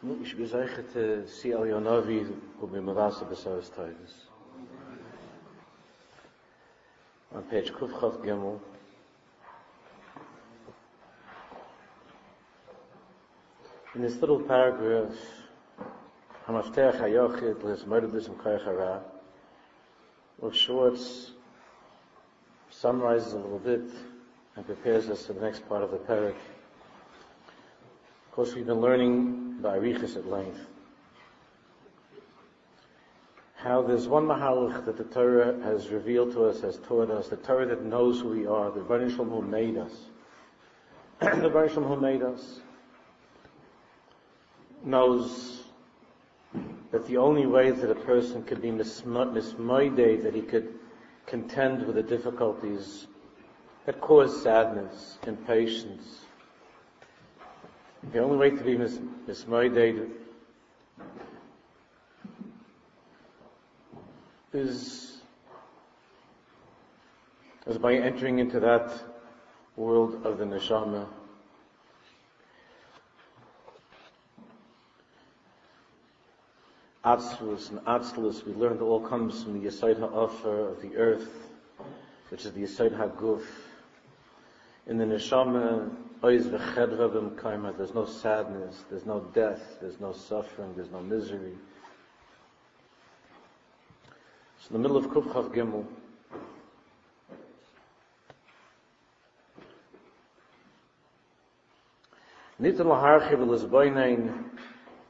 Ich to see El Yonavi, Gimel, in this little paragraph, Hamaftech HaYochid, Schwartz summarizes a little bit and prepares us for the next part of the parak. Of course, we've been learning by Arichas at length how there's one mahalach that the Torah has revealed to us, has taught us, the Torah that knows who we are, the Baruch who made us. the Baruch who made us knows that the only way that a person could be mismoide, that he could contend with the difficulties that cause sadness, impatience. The only way to be mis- mismoide is, is by entering into that world of the neshama Atzlus and Atzlus, we learned all comes from the Yesod HaOfer of the earth, which is the Yesod HaGuf. In the Neshama, there's no sadness, there's no death, there's no suffering, there's no misery. So in the middle of Kufchav Gimel,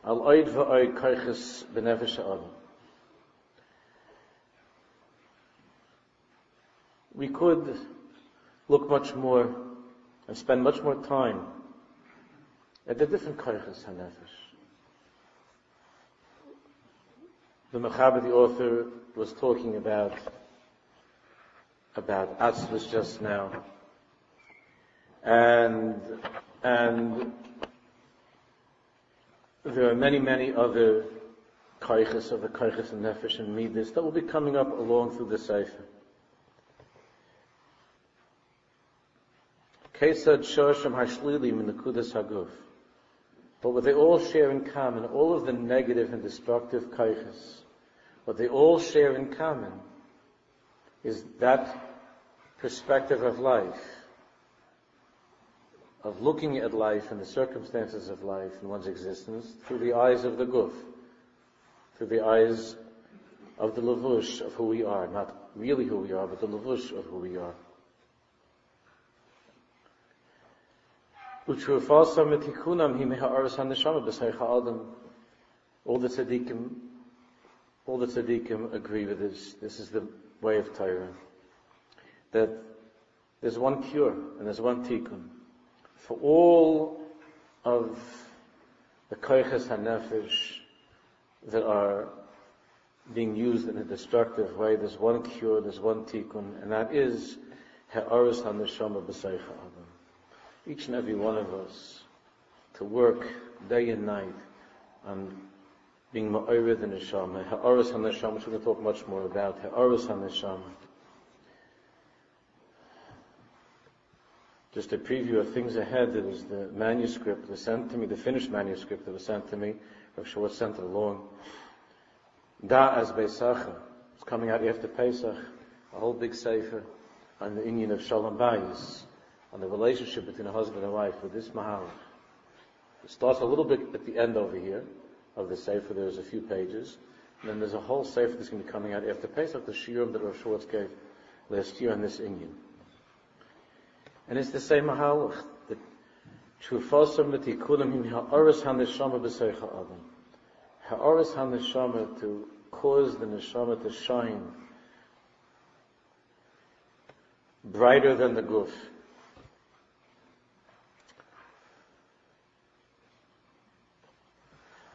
al oid. We could look much more and spend much more time at the different koiches ha'nefesh. The Mechaber, the author, was talking about about Atzvus just now, and and there are many, many other kaiches of the kaiches and nefesh and midas that will be coming up along through the sefer. Kesad shosham hashlilim in the kudas haguf. But what they all share in common, all of the negative and destructive kaiches, what they all share in common is that perspective of life of looking at life and the circumstances of life and one's existence through the eyes of the guf, through the eyes of the lavush of who we are, not really who we are, but the lavush of who we are. All the tzaddikim, all the tzaddikim agree with this. This is the way of Torah. That there's one cure and there's one tikkun for all of the koiches hanefesh that are being used in a destructive way, there's one cure, there's one tikkun, and that is ha'aris haneshama b'seicha adam. Each and every one of us to work day and night on being ma'orid the neshama, ha'aris haneshama, which we're going to talk much more about, ha'aris haneshama. just a preview of things ahead. There was the manuscript that was sent to me, the finished manuscript that was sent to me. Rav Schwartz sent it along. Da as Beisacha. It's coming out after Pesach. A whole big sefer on the inyan of Shalom Bayis, on the relationship between a husband and wife with this Mahal. It starts a little bit at the end over here of the sefer. There's a few pages. And then there's a whole sefer that's going to be coming out after Pesach, the shiurim that Rav Schwartz gave last year on this inyan. And it's the same mahalach that Shufasam v'tikulim him ha'aris ha'neshama b'seicha adam. Ha'aris ha'neshama to cause the neshama to shine brighter than the guf.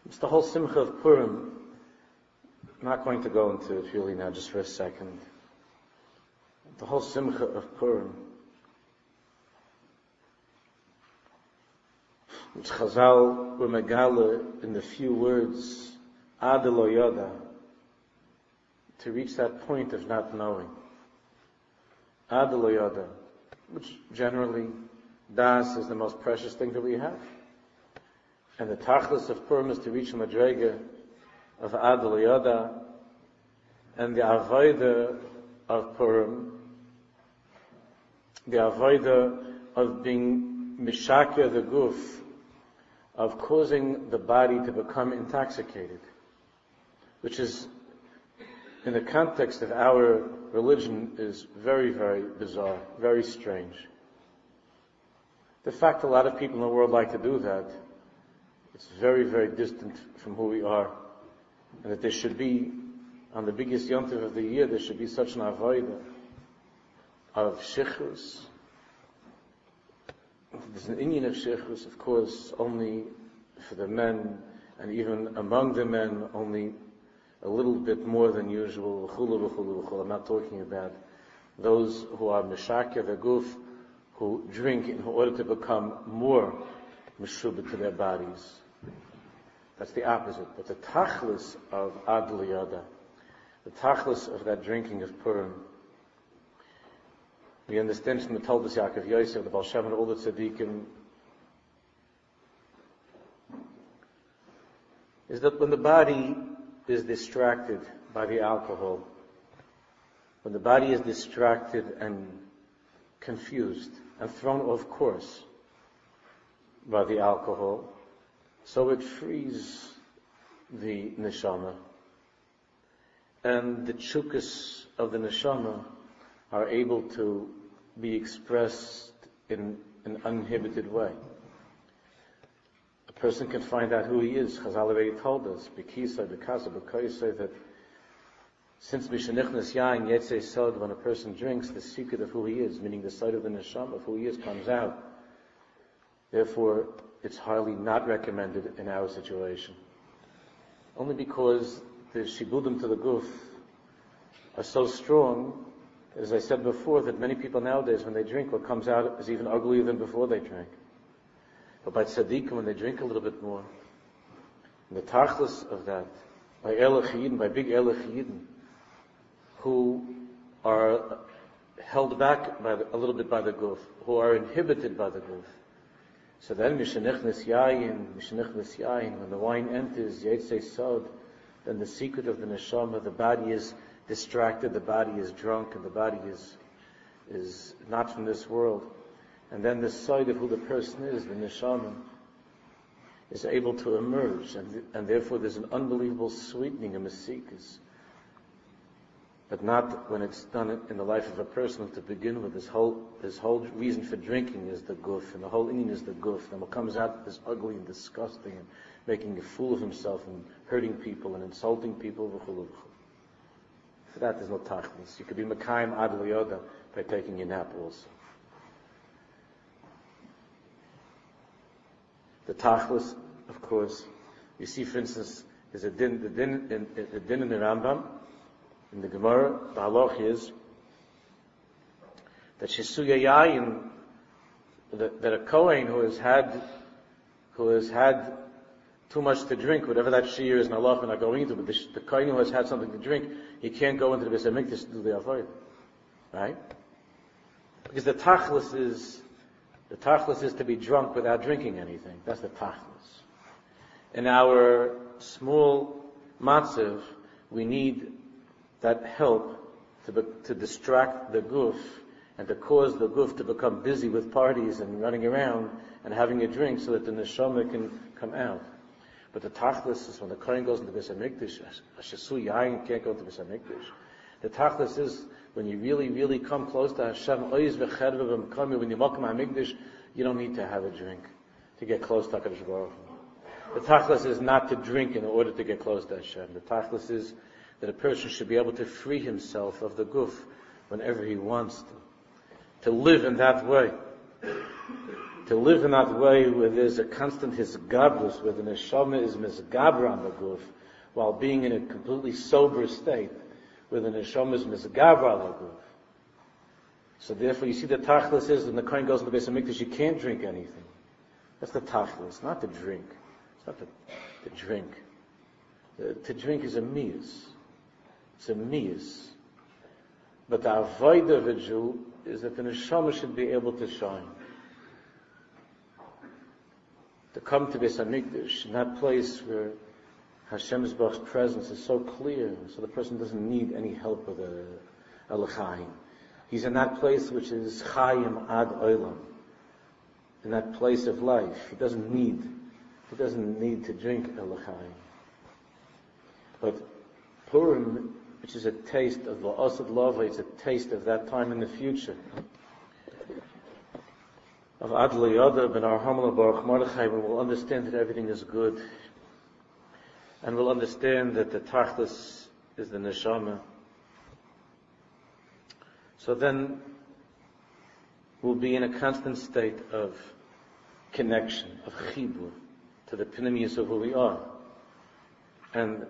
It's the whole simcha of Purim. I'm not going to go into it really now, just for a second. The whole simcha of Purim which Chazal were in the few words, Adelo Yoda, to reach that point of not knowing. Adelo Yoda, which generally Das is the most precious thing that we have. And the tachlis of Purim is to reach a madrega of Adal and the avoida of Purim, the avoida of being mishakya the goof, of causing the body to become intoxicated, which is, in the context of our religion, is very, very bizarre, very strange. The fact a lot of people in the world like to do that, it's very, very distant from who we are. And that there should be, on the biggest yontif of the year, there should be such an avodah of shichus, there's an inyan of sheikhus, of course, only for the men, and even among the men, only a little bit more than usual. I'm not talking about those who are mishakya, the guf, who drink in order to become more mishubah to their bodies. That's the opposite. But the tachlis of adliyada, the tachlis of that drinking of Purim, we understand from the Toldos Yaakov Yosef, the Baal Shem, and all the tzaddikim, is that when the body is distracted by the alcohol, when the body is distracted and confused and thrown off course by the alcohol, so it frees the neshama. And the chukas of the neshama are able to be expressed in an uninhibited way. A person can find out who he is. Chazal already told us, Bekisa, Bekasa, Bekoisa, that since Mishanichnas Yain, Yetzei Sod, when a person drinks, the secret of who he is, meaning the sight of the neshama of who he is, comes out. Therefore, it's highly not recommended in our situation. Only because the shibudim to the guf are so strong as I said before, that many people nowadays, when they drink, what comes out is even uglier than before they drank. But by tzaddikim, when they drink a little bit more, the tachlis of that, by Elach by big Elach who are held back by the, a little bit by the guf, who are inhibited by the guf. So then, Mishanechnes Yayin, Mishanechnes Yayin, when the wine enters, Yetzei Sod, then the secret of the neshama, the body is distracted, the body is drunk, and the body is, is not from this world. And then the side of who the person is, the neshama, is able to emerge, and, and therefore there's an unbelievable sweetening in masikas. But not when it's done in the life of a person to begin with. His whole, his whole reason for drinking is the goof, and the whole inyan is the goof, and what comes out is ugly and disgusting, and making a fool of himself, and hurting people, and insulting people, for that, there's no tachlis. You could be Mekayim Ad Yoda by taking your nap also. The tachlis, of course, you see, for instance, there's a din, the din, in, the din in the Rambam, in the Gemara, the halach is that Shisuya Yayin, that, a Kohen who has had, who has had too much to drink, whatever that shear is in Allah, we're not going into, but the, the Kohen who has had something to drink, he can't go into the Beis HaMikdash to do the Avodah. Right? Because the Tachlis is, the Tachlis is to be drunk without drinking anything. That's the Tachlis. In our small matziv, we need that help to, be, to distract the goof and to cause the goof to become busy with parties and running around and having a drink so that the neshama can come out. But the tachlis is when the Kohen goes into Beis Hamikdash, Hashesu Yain can't go into Beis Hamikdash. The tachlis is when you really, really come close to Hashem, Oiz v'cherve when you welcome Hamikdash, you don't need to have a drink to get close to HaKadosh Baruch The tachlis is not to drink in order to get close to Hashem. The tachlis is that a person should be able to free himself of the guf whenever he wants to. To live in that way to live in that way where there's a constant hisgabrus, where the neshama is misgabra on the guf, while being in a completely sober state, where the neshama is misgabra on the guf. So therefore, you see the tachlis is when the kohen goes into the Beis Hamikdash, you can't drink anything. That's the tachlis, not the drink. It's not the, the drink. The, to drink is a mias. A mias. But the avoid of a Jew is that the neshama should be able to shine. to come to Beis Hamikdash, in that place where Hashem's presence is so clear, so the person doesn't need any help with a Elachayim. He's in that place which is Chayim Ad Olam, in that place of life. He doesn't need, he doesn't need to drink Elachayim. But Purim, which is a taste of La'asad Lava, it's a taste of that time in the future of Adl Yadav and our Hamla Baruch Mordechai, we will understand that everything is good. And we'll understand that the Tachlis is the Neshama. So then we'll be in a constant state of connection, of chibur, to the pneumius of who we are. And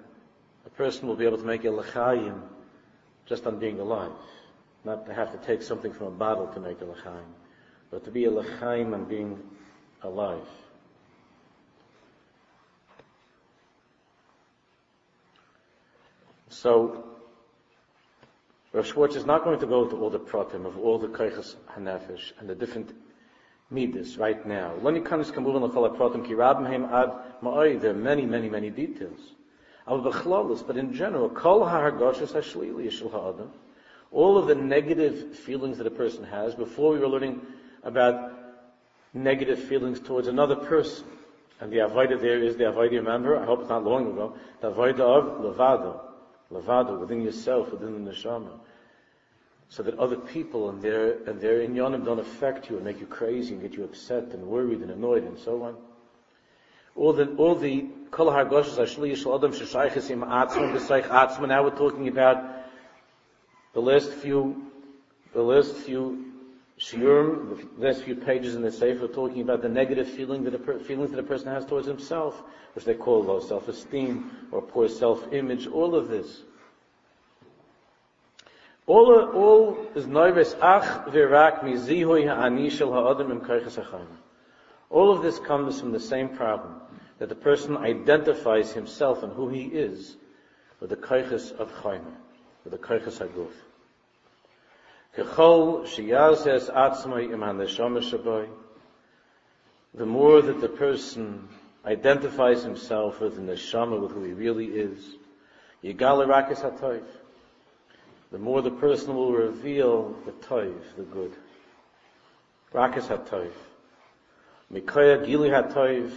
person will be able to make a lechayim just on being alive, not to have to take something from a bottle to make a lechayim but to be a lechaim and being alive. So, Rav Schwartz is not going to go to all the pratim of all the kaichas hanefesh and the different midas right now. There are many, many, many details. But in general, all of the negative feelings that a person has, before we were learning about negative feelings towards another person. And the avodah there is the avodah, remember, I hope it's not long ago, the avodah of levado, levado, within yourself, within the neshama. So that other people and their, and their inyanim don't affect you and make you crazy and get you upset and worried and annoyed and so on. All the, all the, kol hargoshes ashli yishal adam sheshayches im atzman b'seich atzman. Now we're talking about the last few, the last few Shiurim, the last few pages in the Sefer, talking about the negative feeling that per, feelings that a person has towards himself, which they call low self-esteem or poor self-image. All of this, all all is noives ach virak mizihui ha'ani shel ha'adam im All of this comes from the same problem that the person identifies himself and who he is with the kaiches of chayim, with the kaiches haguf. The more that the person identifies himself with the neshama, with who he really is, the more the person will reveal the toiv, the good. Rakas hatoiv. Mikoya gili hatoiv.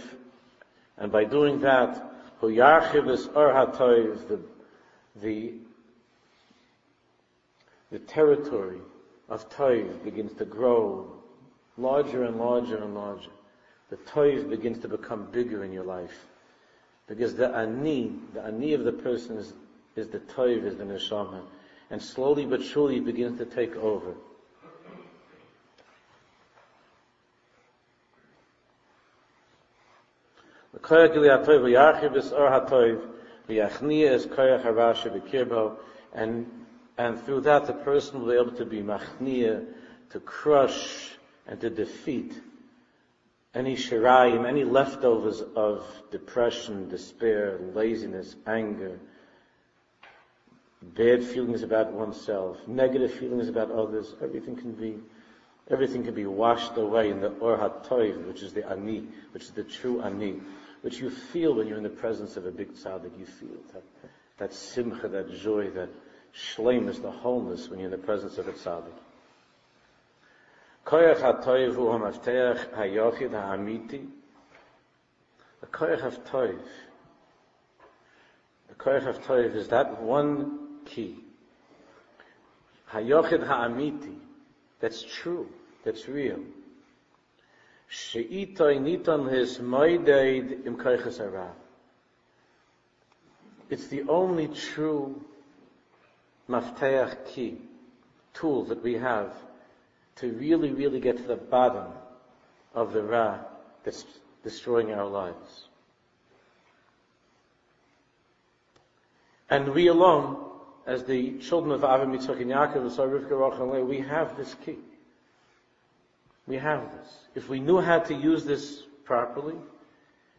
And by doing that, is or hatoiv, the, the the territory of Toiv begins to grow larger and larger and larger. The Toiv begins to become bigger in your life. Because the Ani, the Ani of the person is, is the Toiv, is the Neshama. And slowly but surely it begins to take over. And and through that the person will be able to be machnia, to crush and to defeat any shirayim, any leftovers of depression, despair, laziness, anger, bad feelings about oneself, negative feelings about others, everything can be everything can be washed away in the Or HaToiv, which is the Ani, which is the true Ani, which you feel when you're in the presence of a big tzaddik. You feel that, that simcha, that joy, that shlemus, the wholeness, when you're in the presence of a tzaddik. Koyach ha-toiv hu ha-mafteach ha-yochid ha-amiti. The koyach of toiv, the koyach of toiv is that one key. Ha-yochid ha-amiti. That's true. That's real. She'itoy nitan his moideid im hara. It's the only true mafteach key, tool that we have to really, really get to the bottom of the Ra that's destroying our lives. And we alone, as the children of Avram Yitzchak and Yaakov, we have this key. We have this. If we knew how to use this properly,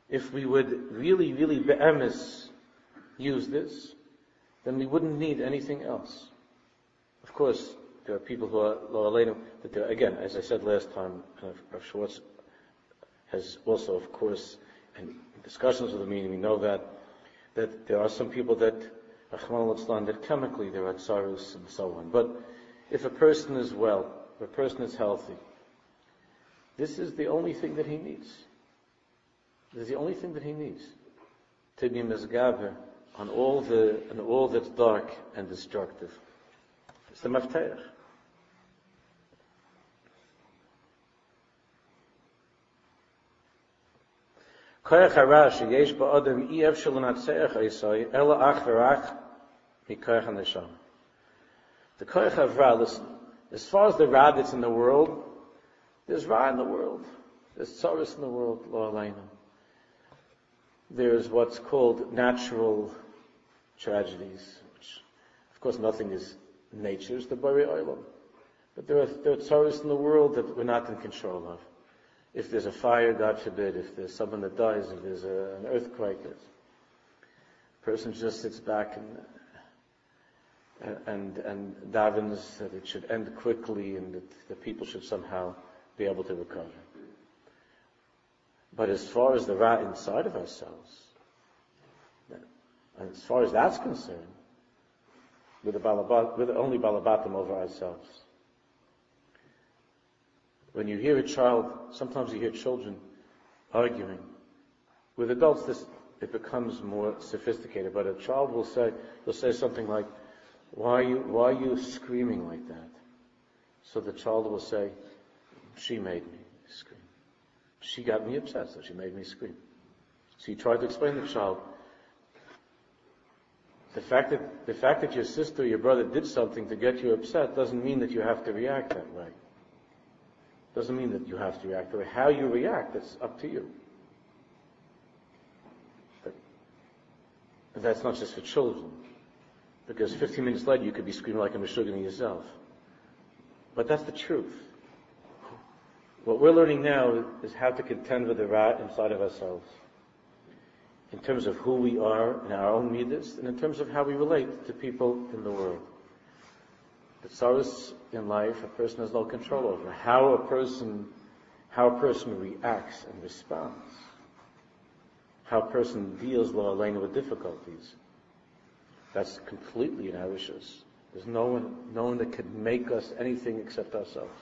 if we would really, really be'emes use this, then we wouldn't need anything else. Of course, there are people who are later, that there, again, as I said last time, uh, of, of Schwartz has also, of course, and discussions of the meaning, we know that, that there are some people that, that chemically there are tsarus and so on. But if a person is well, if a person is healthy, this is the only thing that he needs. This is the only thing that he needs. To be mizgaber on all the on all that's dark and destructive. It's the mafteir. Koyach hara sheyesh ela ach mikoyach. The koyach hara, listen, as far as the rabbits in the world, there's ra in the world. There's tsaris in the world, lo aleinu. There's what's called natural tragedies, which, of course, nothing is nature's the bari oilam. But there are, there are in the world that we're not in control of if there's a fire, God forbid, if there's someone that dies, if there's a, an earthquake, a person just sits back and and and davens that it should end quickly and that the people should somehow be able to recover. But as far as the ra inside of ourselves, as far as that's concerned, with the balabat, with only balabatim over ourselves. When you hear a child, sometimes you hear children arguing. With adults, this, it becomes more sophisticated, but a child will say, will say something like, why are you, why are you screaming like that? So the child will say, she made me scream. She got me upset, so she made me scream. So you try to explain to the child, the fact that, the fact that your sister or your brother did something to get you upset doesn't mean that you have to react that way. Doesn't mean that you have to react the way. How you react, it's up to you. But that's not just for children. Because 15 minutes later you could be screaming like a Meshuggah yourself. But that's the truth. What we're learning now is how to contend with the rat inside of ourselves. In terms of who we are in our own midas, and in terms of how we relate to people in the world. The sorrows in life a person has no control over. How a person, how a person reacts and responds. How a person deals with difficulties. That's completely in our wishes. There's no one, no one that can make us anything except ourselves.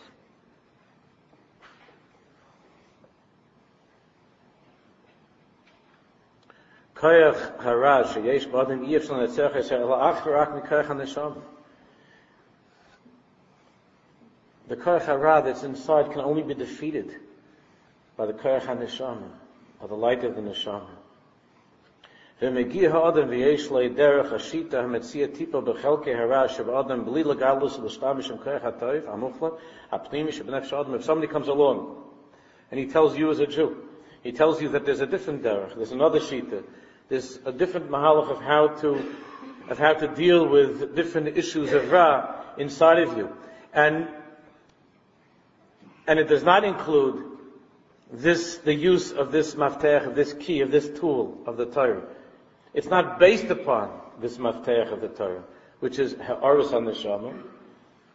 Koyach hara sheyesh b'adam yif shlan etzech אלא אך ורק מכוח הנשמה. The Koyach Hara that's inside can only be defeated by the Koyach HaNeshama, or the light of the Neshama. ומגיע האדם ויש לו דרך השיטה המציע טיפה בחלקי הרע שבאדם בלי לגלוס ולשתמש עם כוח הטוב, המוחלט, הפנימי שבנפש האדם, if somebody comes along and he tells you as a Jew, he tells you that there's a different derech, there's another shita, there's a different mahalach of how to, of how to deal with different issues of ra inside of you. And and it does not include this, the use of this maftech, of this key, of this tool of the Torah. It's not based upon this maftech of the Torah, which is ha'arus on the neshama.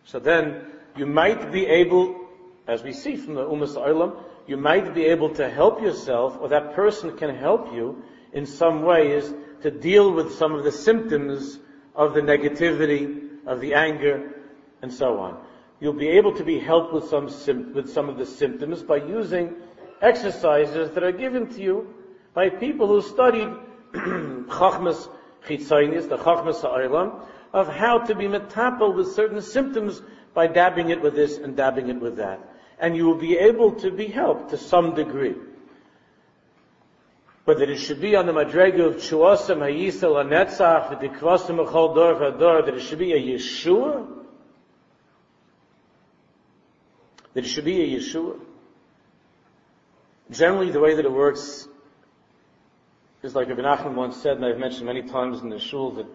So then, you might be able, as we see from the Umas Olam, you might be able to help yourself, or that person can help you in some ways to deal with some of the symptoms of the negativity, of the anger, and so on you'll be able to be helped with some, with some of the symptoms by using exercises that are given to you by people who studied Chachmas Chitzainis, the Chachmas Ha'olam, of how to be metapel with certain symptoms by dabbing it with this and dabbing it with that. And you will be able to be helped to some degree. But that it should be on the madrega of Chuasam Hayisel Anetzach, the Dikvasim Achol Dor Vador, that it should be a Yeshua, that it should be a Yeshua. Generally, the way that it works is like Ibn Achman once said, and I've mentioned many times in the shul, that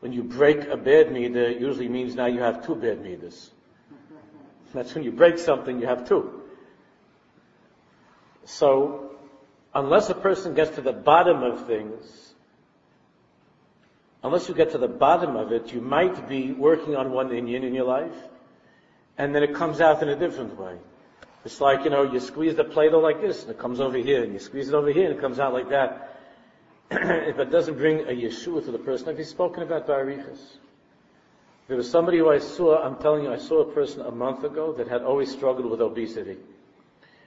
when you break a bad midah, it usually means now you have two bad midas. That's when you break something, you have two. So, unless a person gets to the bottom of things, unless you get to the bottom of it, you might be working on one inyan in your life, and then it comes out in a different way. It's like, you know, you squeeze the Play-Doh like this, and it comes over here, and you squeeze it over here, and it comes out like that. if it doesn't bring a Yeshua to the person, I've spoken about Barichas. There was somebody who I saw, I'm telling you, I saw a person a month ago that had always struggled with obesity.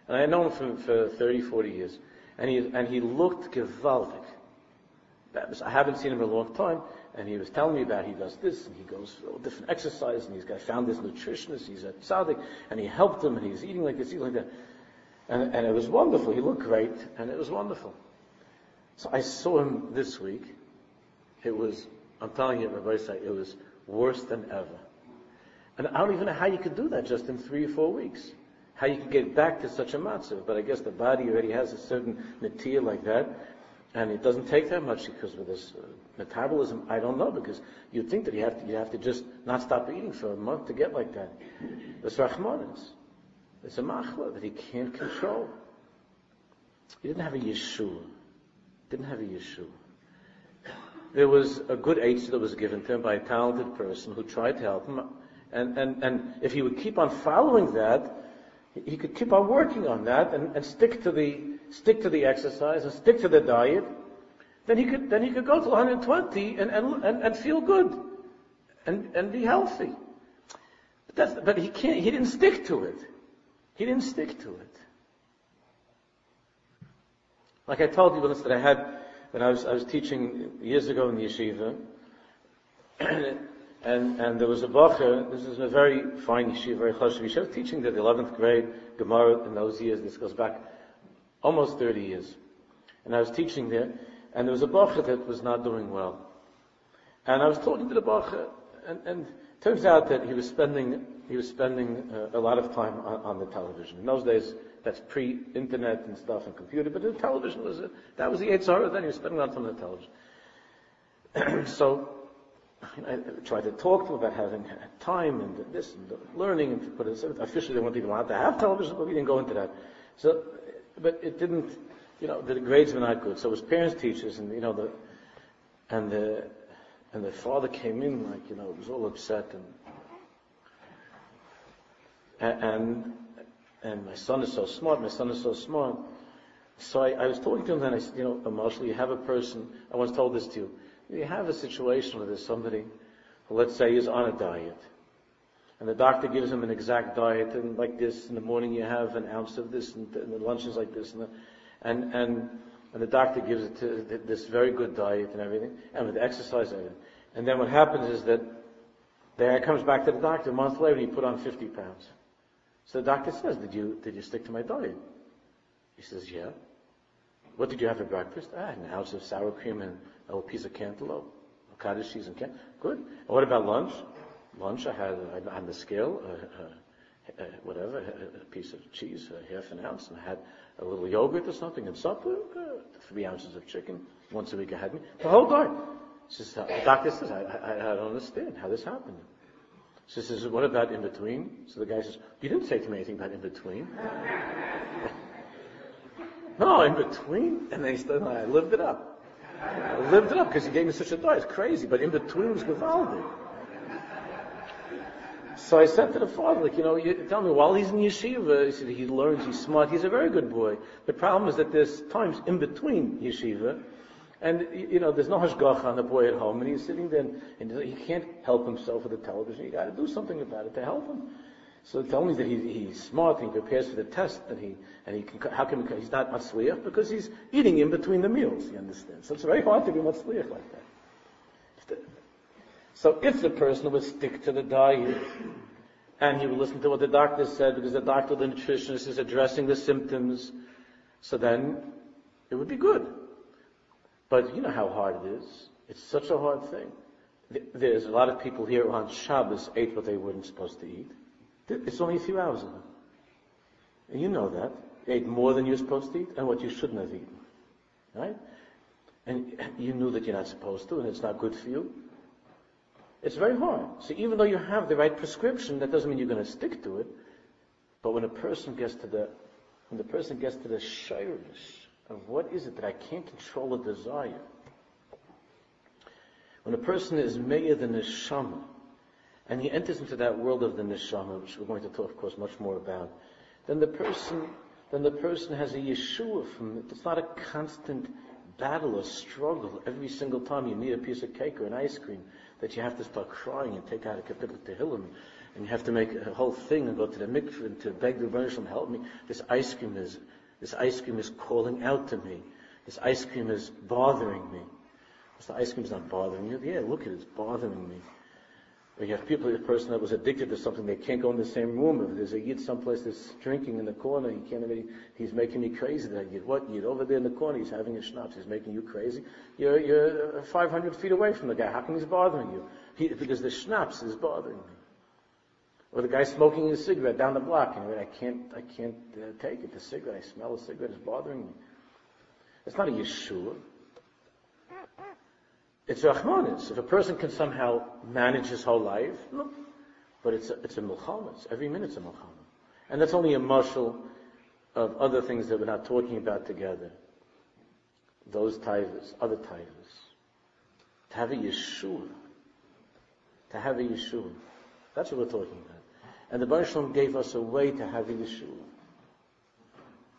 And I had known him for, for 30, 40 years. And he, and he looked gewaltig. I haven't seen him in a long time, and he was telling me about he does this, and he goes for different exercise, and he's got found this nutritionist, he's a tzaddik, and he helped him, and he's eating like this, eating like that. And, and it was wonderful. He looked great, and it was wonderful. So I saw him this week. It was, I'm telling you, Rabbi it was worse than ever. And I don't even know how you could do that just in three or four weeks. How you could get back to such a matzav. But I guess the body already has a certain natir like that. And it doesn't take that much because with this uh, metabolism, I don't know, because you'd think that you have to, you have to just not stop eating for a month to get like that. This Rahmanis. It's a machla that he can't control. He didn't have a Yeshua. Didn't have a Yeshua. There was a good age that was given to him by a talented person who tried to help him. And, and, and if he would keep on following that, he could keep on working on that and, and stick to the stick to the exercise and stick to the diet, then he could then he could go to 120 and and, and, and feel good and, and be healthy. But that's but he can't he didn't stick to it. He didn't stick to it. Like I told you once that I had when I was I was teaching years ago in the yeshiva And, and there was a bacher, this is a very fine yeshiva, very close yeshiva. Teaching the 11th grade Gemara in those years. This goes back almost 30 years. And I was teaching there, and there was a bacher that was not doing well. And I was talking to the bacher, and, and it turns out that he was spending, he was spending uh, a lot of time on, on, the television. In those days, that's pre-internet and stuff and computer, but the television was, a, that was the Eitzara then, he was spending a lot of time on the television. so, I tried to talk to him about having time and this and learning and put it officially they weren't even allowed to have television, but we didn't go into that. So, but it didn't, you know, the grades were not good. So it was parents, teachers, and you know the, and the, and the father came in like you know was all upset and, and and my son is so smart. My son is so smart. So I, I was talking to him and I said, you know, emotionally, you have a person. I once told this to you you have a situation where there's somebody who, let's say, is on a diet, and the doctor gives him an exact diet, and like this, in the morning you have an ounce of this, and, and the lunch is like this, and, the, and, and, and the doctor gives it to this very good diet and everything, and with exercise and everything. And then what happens is that the guy comes back to the doctor a month later, and he put on 50 pounds. So the doctor says, did you, did you stick to my diet? He says, yeah. What did you have for breakfast? I ah, had an ounce of sour cream and a little piece of cantaloupe, cottage cheese and can. Good. And what about lunch? Lunch, I had uh, on the scale, uh, uh, whatever, a piece of cheese, half an ounce, and I had a little yogurt or something, and supper, three ounces of chicken. Once a week I had me. The whole diet. Says, the doctor says, I, I, I don't understand how this happened. She says, what about in between? So the guy says, you didn't say to me anything about in between. no, in between? And then he said, I lived it up. I lived it up because he gave me such a diet. It's crazy, but in between was Gavaldi. So I said to the father, like, you know, you, tell me, while he's in yeshiva, he said he learns, he's smart, he's a very good boy. The problem is that there's times in between yeshiva, and, you know, there's no hashgacha on the boy at home, and he's sitting there, and he can't help himself with the television. You gotta do something about it to help him. So tell me that he, he's smart and he prepares for the test and he, and he can, how can he's not matzliach? Because he's eating in between the meals, you understand? So it's very hard to be matzliach like that. So if the person would stick to the diet, and he would listen to what the doctor said, because the doctor, the nutritionist, is addressing the symptoms, so then it would be good. But you know how hard it is. It's such a hard thing. There's a lot of people here on Shabbos ate what they weren't supposed to eat. It's only a few hours ago. And you know that. You ate more than you're supposed to eat and what you shouldn't have eaten. Right? And you knew that you're not supposed to and it's not good for you. It's very hard. So even though you have the right prescription, that doesn't mean you're going to stick to it. But when a person gets to the, when the person gets to the shirish of what is it that I can't control a desire, when a person is made the neshama, and he enters into that world of the neshama, which we're going to talk, of course, much more about. then the person, then the person has a Yeshua from it. It's not a constant battle or struggle every single time you need a piece of cake or an ice cream that you have to start crying and take out a kapitel Tehillim and you have to make a whole thing and go to the mikveh and to beg the Rebbe to help me. This ice cream is, this ice cream is calling out to me. This ice cream is bothering me. The ice cream's not bothering you. Yeah, look at it, it's bothering me. Or you have people, a person that was addicted to something, they can't go in the same room. If there's a yid someplace that's drinking in the corner, he can't even, he's making me crazy, that yid. What yid? Over there in the corner, he's having a schnapps, he's making you crazy. You're, you're 500 feet away from the guy. How come he's bothering you? He, because the schnapps is bothering me. Or the guy smoking a cigarette down the block, and I can't, I can't uh, take it. The cigarette, I smell the cigarette, it's bothering me. It's not a Yeshua. It's Rahmanis. If a person can somehow manage his whole life, look, but it's a, it's a milchamas. Every minute's a milchama. And that's only a marshal of other things that we're not talking about together. Those taivas, other taivas. To have a Yeshua. To have a Yeshua. That's what we're talking about. And the Baruch gave us a way to have a Yeshua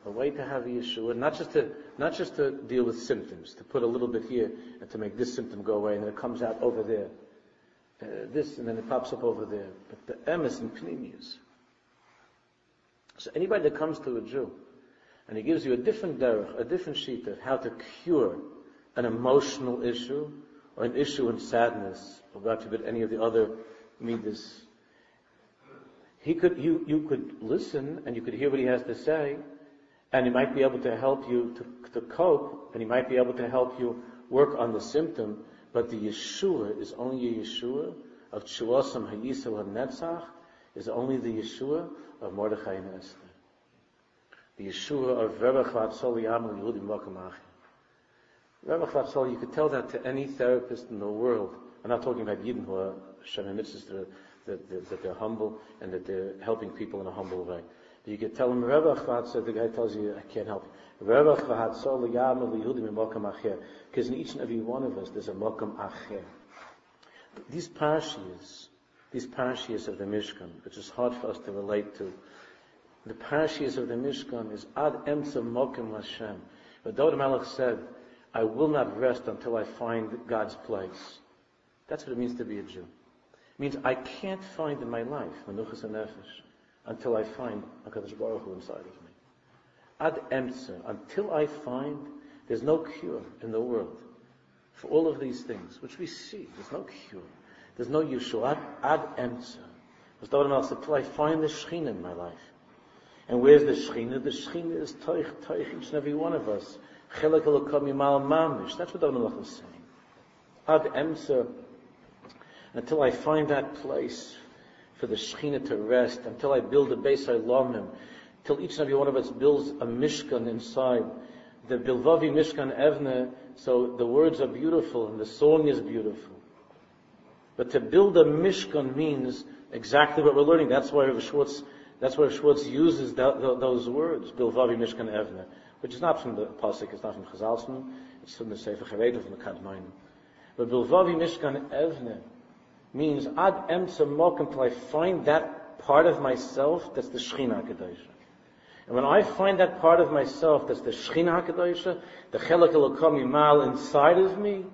a way to have Yeshua, not just to, not just to deal with symptoms, to put a little bit here and to make this symptom go away and then it comes out over there. Uh, this and then it pops up over there. But the emes and. So anybody that comes to a Jew and he gives you a different derech, a different sheet of how to cure an emotional issue or an issue in sadness, or God forbid any of the other midas, he could, you, you could listen and you could hear what he has to say, and he might be able to help you to, to cope, and he might be able to help you work on the symptom, but the Yeshua is only a Yeshua of Chuasam Hayisel HaNetzach, is only the Yeshua of Mordechai and Esther. The Yeshua of Rebbe Chvatzol Yamel Yehudim Mokamach. Rebbe Chvatzol, you could tell that to any therapist in the world. I'm not talking about Yidden who are Shem that, that, that they're humble and that they're helping people in a humble way. You could tell him, Rebbe Chvatza, the guy tells you, I can't help you. Rebbe Chvatza, Liyam, Lihudim, Mokam Acher. Because in each and every one of us, there's a Mokam Acher. These parashias, these parashias of the Mishkan, which is hard for us to relate to, the parashias of the Mishkan is Ad Emtza Mokim Hashem. But David Melech said, I will not rest until I find God's place. That's what it means to be a Jew. It means I can't find in my life, Menuchas and Nefesh until I find HaKadosh Baruch Hu inside of me. Ad emtzer, until I find there's no cure in the world for all of these things, which we see. There's no cure. There's no Yeshua. Ad, ad emtzer. As David until I find the Shechina in my life. And where's the Shechina? The Shechina is Toich, Toich, each and every one of us. Yimal Mamish. That's what David is saying. Ad emtzer. Until I find that place for the Shekhinah to rest, until I build a base I love him, till each and every one of us builds a Mishkan inside. The Bilvavi Mishkan Evne, so the words are beautiful and the song is beautiful. But to build a Mishkan means exactly what we're learning. That's why Schwartz, that's why Schwartz uses that, those words, Bilvavi Mishkan Evne, which is not from the Pasuk, it's not from Chazalsman, it's from the Sefer Charedim, from the Kadmain. But Bilvavi Mishkan Evne, means ad emtza mokum until I find that part of myself that's the Shechina Kedosha. And when I find that part of myself that's the Shechina Kedosha, the Chelak Elokom Yimal inside of me,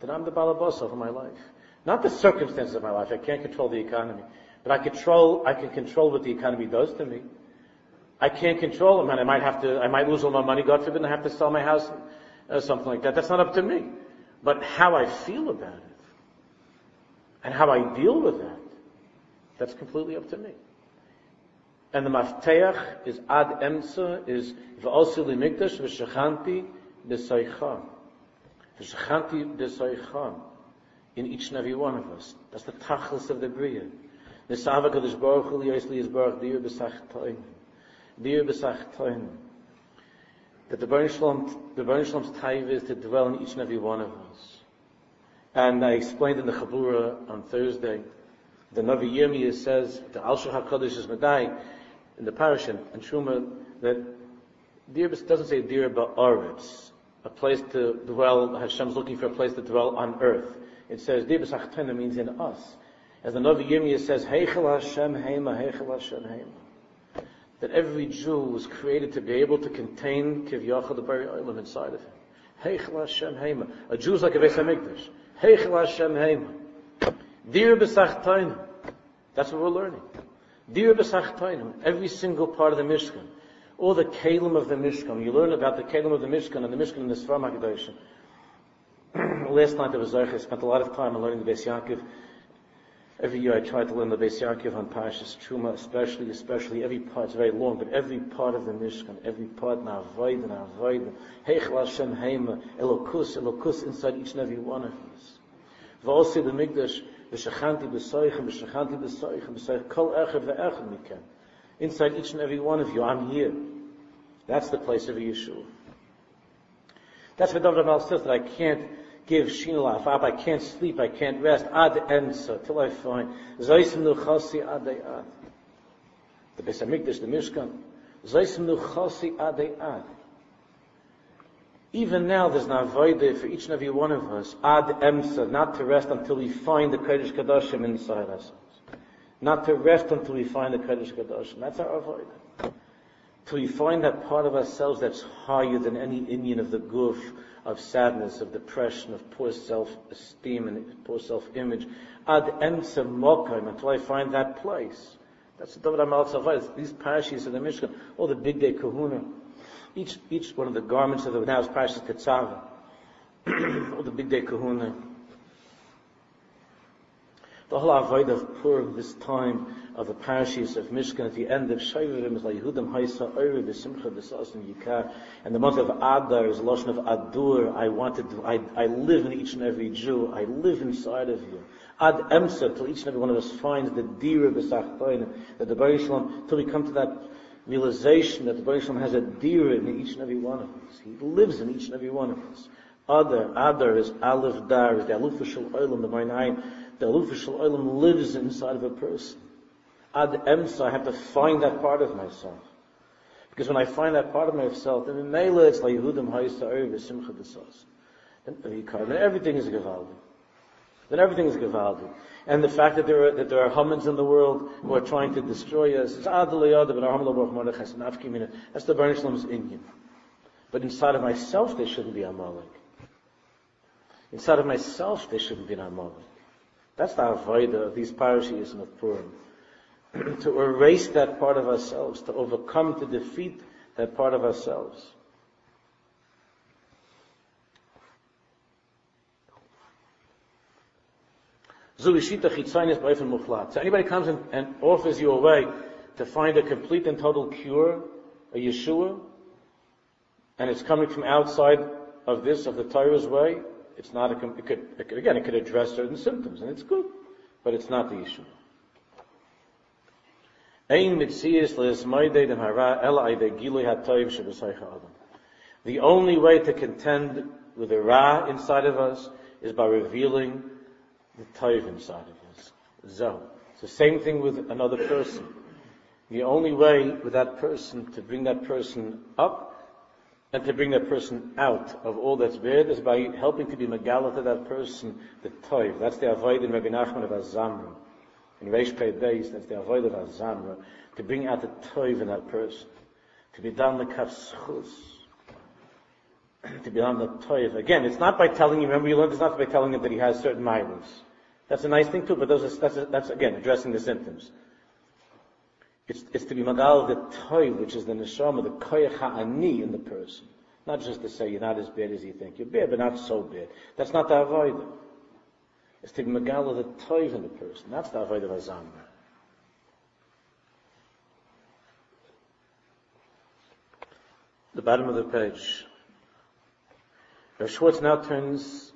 then I'm the Balabasa of my life. Not the circumstances of my life. I can't control the economy. But I control, I can control what the economy does to me. I can't control it, man. I might have to, I might lose all my money, God forbid, I have to sell my house, or uh, something like that. That's not up to me. But how I feel about it, and how I deal with that, that's completely up to me. And the mafteach is ad emsa, is v'osil mikdash v'shachanti b'soicha. V'shachanti b'soicha. In each and every one of us. That's the tachlis of the Bria. Nisava kadosh baruch hu liyosli is baruch dir b'sachtoin. Dir b'sachtoin. That the Baruch Shalom, the Baruch Shalom's taiv is to dwell in each and every one of us. And I explained in the Chabura on Thursday, the Navi Yirmiyah says, the Al HaKadosh is Medai, in the parish and Shuma, that Dir doesn't say Dir Ba'aretz, a place to dwell, Hashem's looking for a place to dwell on earth. It says Dir B'Sachtena means in us. As the Navi Yirmiyah says, Heichel Hashem Heima, Heichel Hashem Heima. that every Jew was created to be able to contain Kivyachal the Bari Olam inside of him. Heichel Hashem Heima. A Jew is like a Beis HaMikdash. Heichel Hashem Heima. Dir B'Sachtoinu. That's what we're learning. Dir B'Sachtoinu. Every single part of the Mishkan. All the Kalim of the Mishkan. You learn about the Kalim of the Mishkan and the Mishkan in the Sfar HaKadoshim. Last night I was there, I spent a lot of time learning the Beis Every year I try to learn the Beis on Parashas Truma, especially, especially every part's very long, but every part of the Mishkan, every part na avoid and avoid. Heichel Hashem Heima, Elokus, Elokus inside each and every one of us. Kol echad ve'echad mikem. Inside each and every one of you, I'm here. That's the place of Yeshua. That's what David Amal says that I can't give shinalaf up. I can't sleep. I can't rest. Ad ensa till I find zaysim nuchasi ad ad. The Beis Hamikdash, the Mishkan. Zaysim nuchasi ad ad. Even now, there's an avodah for each and every one of us, ad emsa, not to rest until we find the Kodesh Kadoshim inside ourselves. Not to rest until we find the Kodesh Kadoshim. That's our avodah. Till we find that part of ourselves that's higher than any inyan of the goof, of sadness, of depression, of poor self-esteem and poor self-image. Ad emsa mokaim, until I find that place. That's the David Amal Tzavai. These parashas of the Mishkan, all the bigdei kahuna. Each, each one of the garments of the, now is parashas Tetzava. all the bigdei kahuna. The whole avoid of Purim, this time of the parashas of Mishkan at the end of Shayrim is Yehudim Haisa Oire B'Simcha B'Sasim Yikar, and the month of Adar is Lashon of Adur. I wanted, to, I, I live in each and every Jew. I live inside of you. Ad Emsa, till each and every one of us finds the Dira B'Sachtoin, the Baruch Shalom, till we come to that realization that the Baruch has a Dira in each and every one of us. He lives in each and every one of us. Adar, Adar is Aleph Dar, is the Aluf Shal Olam, the Mainayin, the Aluf Shal Olam lives inside of a person. Ad Emsa, I have to find that part of myself. Because when I find that part of myself, then in Mela it's like Yehudim Ha'isa Erev Simcha B'Sos. Then everything is Gevaldi. Then everything is Gevaldi. And the fact that there are, that there are Hamans in the world who are trying to destroy us, it's Adal Yadav and Arham Labrach Mordechai and Afkimina. That's the Baruch inyan. But inside of myself, they shouldn't be Amalek. Inside of myself, they shouldn't be an Amalek. That's the Avodah of these parashas of Purim. to erase that part of ourselves, to overcome, to defeat that part of ourselves. So anybody comes and, and offers you a way to find a complete and total cure, a Yeshua, and it's coming from outside of this, of the Torah's way, it's not a, it could, it could, again, it could address certain symptoms, and it's good, but it's not the Yeshua. The only way to contend with the Ra inside of us is by revealing the Toiv inside of us. So, it's the same thing with another person. The only way with that person to bring that person up and to bring that person out of all that's bad is by helping to be Megala to that person the Toiv. That's the Avoid in Rabbi Nachman of Azamra. In Reish Pei Beis, that's the Avoid of Azamra. To bring out the Toiv in that person. To be done the Kafschus. To be done the Toiv. Again, it's not by telling him, remember you learned it's not by telling him that he has certain miles. That's a nice thing too, but those are, that's, that's again addressing the symptoms. It's, it's to be magal the toy, which is the neshama, the koyach ha'ani in the person. Not just to say you're not as bad as you think. You're bad, but not so bad. That's not the avodah. It's to be magal the toy in the person. That's the avodah of azam. The bottom of the page. Rav Schwartz now turns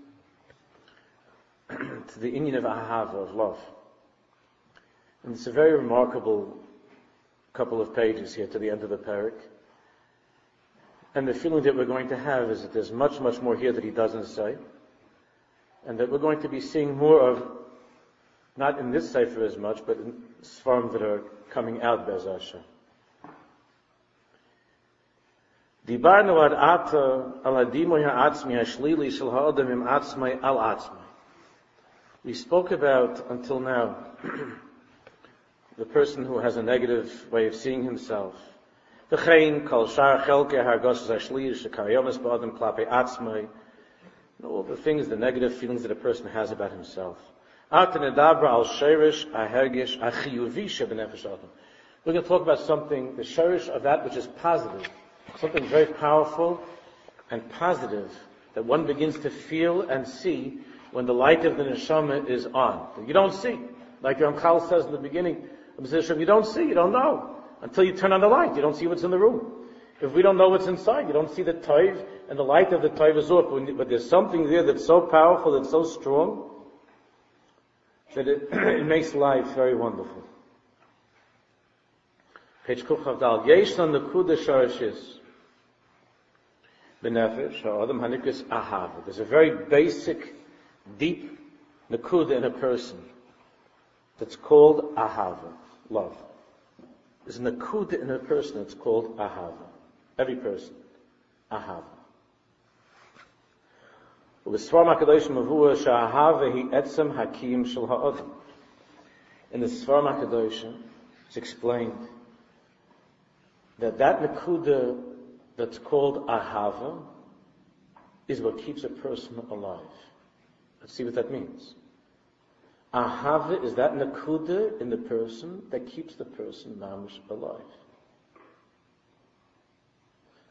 to the inyan of ahava, of love. And it's a very remarkable couple of pages here to the end of the parak. And the feeling that we're going to have is that there's much, much more here that he doesn't say. And that we're going to be seeing more of, not in this Sefer as much, but in Svarm that are coming out, Bez Hashem. דיברנו עד עתה על הדימוי העצמי השלילי של האדם עם עצמי על עצמי. We spoke about, until now, the person who has a negative way of seeing himself, V'chein kol shar chelke hargos ashliyish shekariyomis ba'adam klape atzmai. All the things, the negative feelings that a person has about himself. Atanedabra al sherish ahergish achiyuvi shebenefesh adam. We're going to talk about something, the sherish of that which is positive, something very powerful and positive that one begins to feel and see when the light of the neshama is on. You don't see, like Ramchal says in the beginning of you don't see, you don't know until you turn on the light. You don't see what's in the room. If we don't know what's inside, you don't see the toiv, and the light of the toiv is off. But there's something there that's so powerful, that's so strong, that it, it makes life very wonderful. Page Kuchavdal. Yesh on the kuda ahava. There's a very basic, deep nakuda in a person that's called ahava, love. There's a nakuda in a person that's called ahava. Every person, ahava. In the Svar Makadoshim, it's explained that that Nakuda that's called ahava is what keeps a person alive. Let's see what that means. Ahava is that nakuda in the person that keeps the person mamish alive.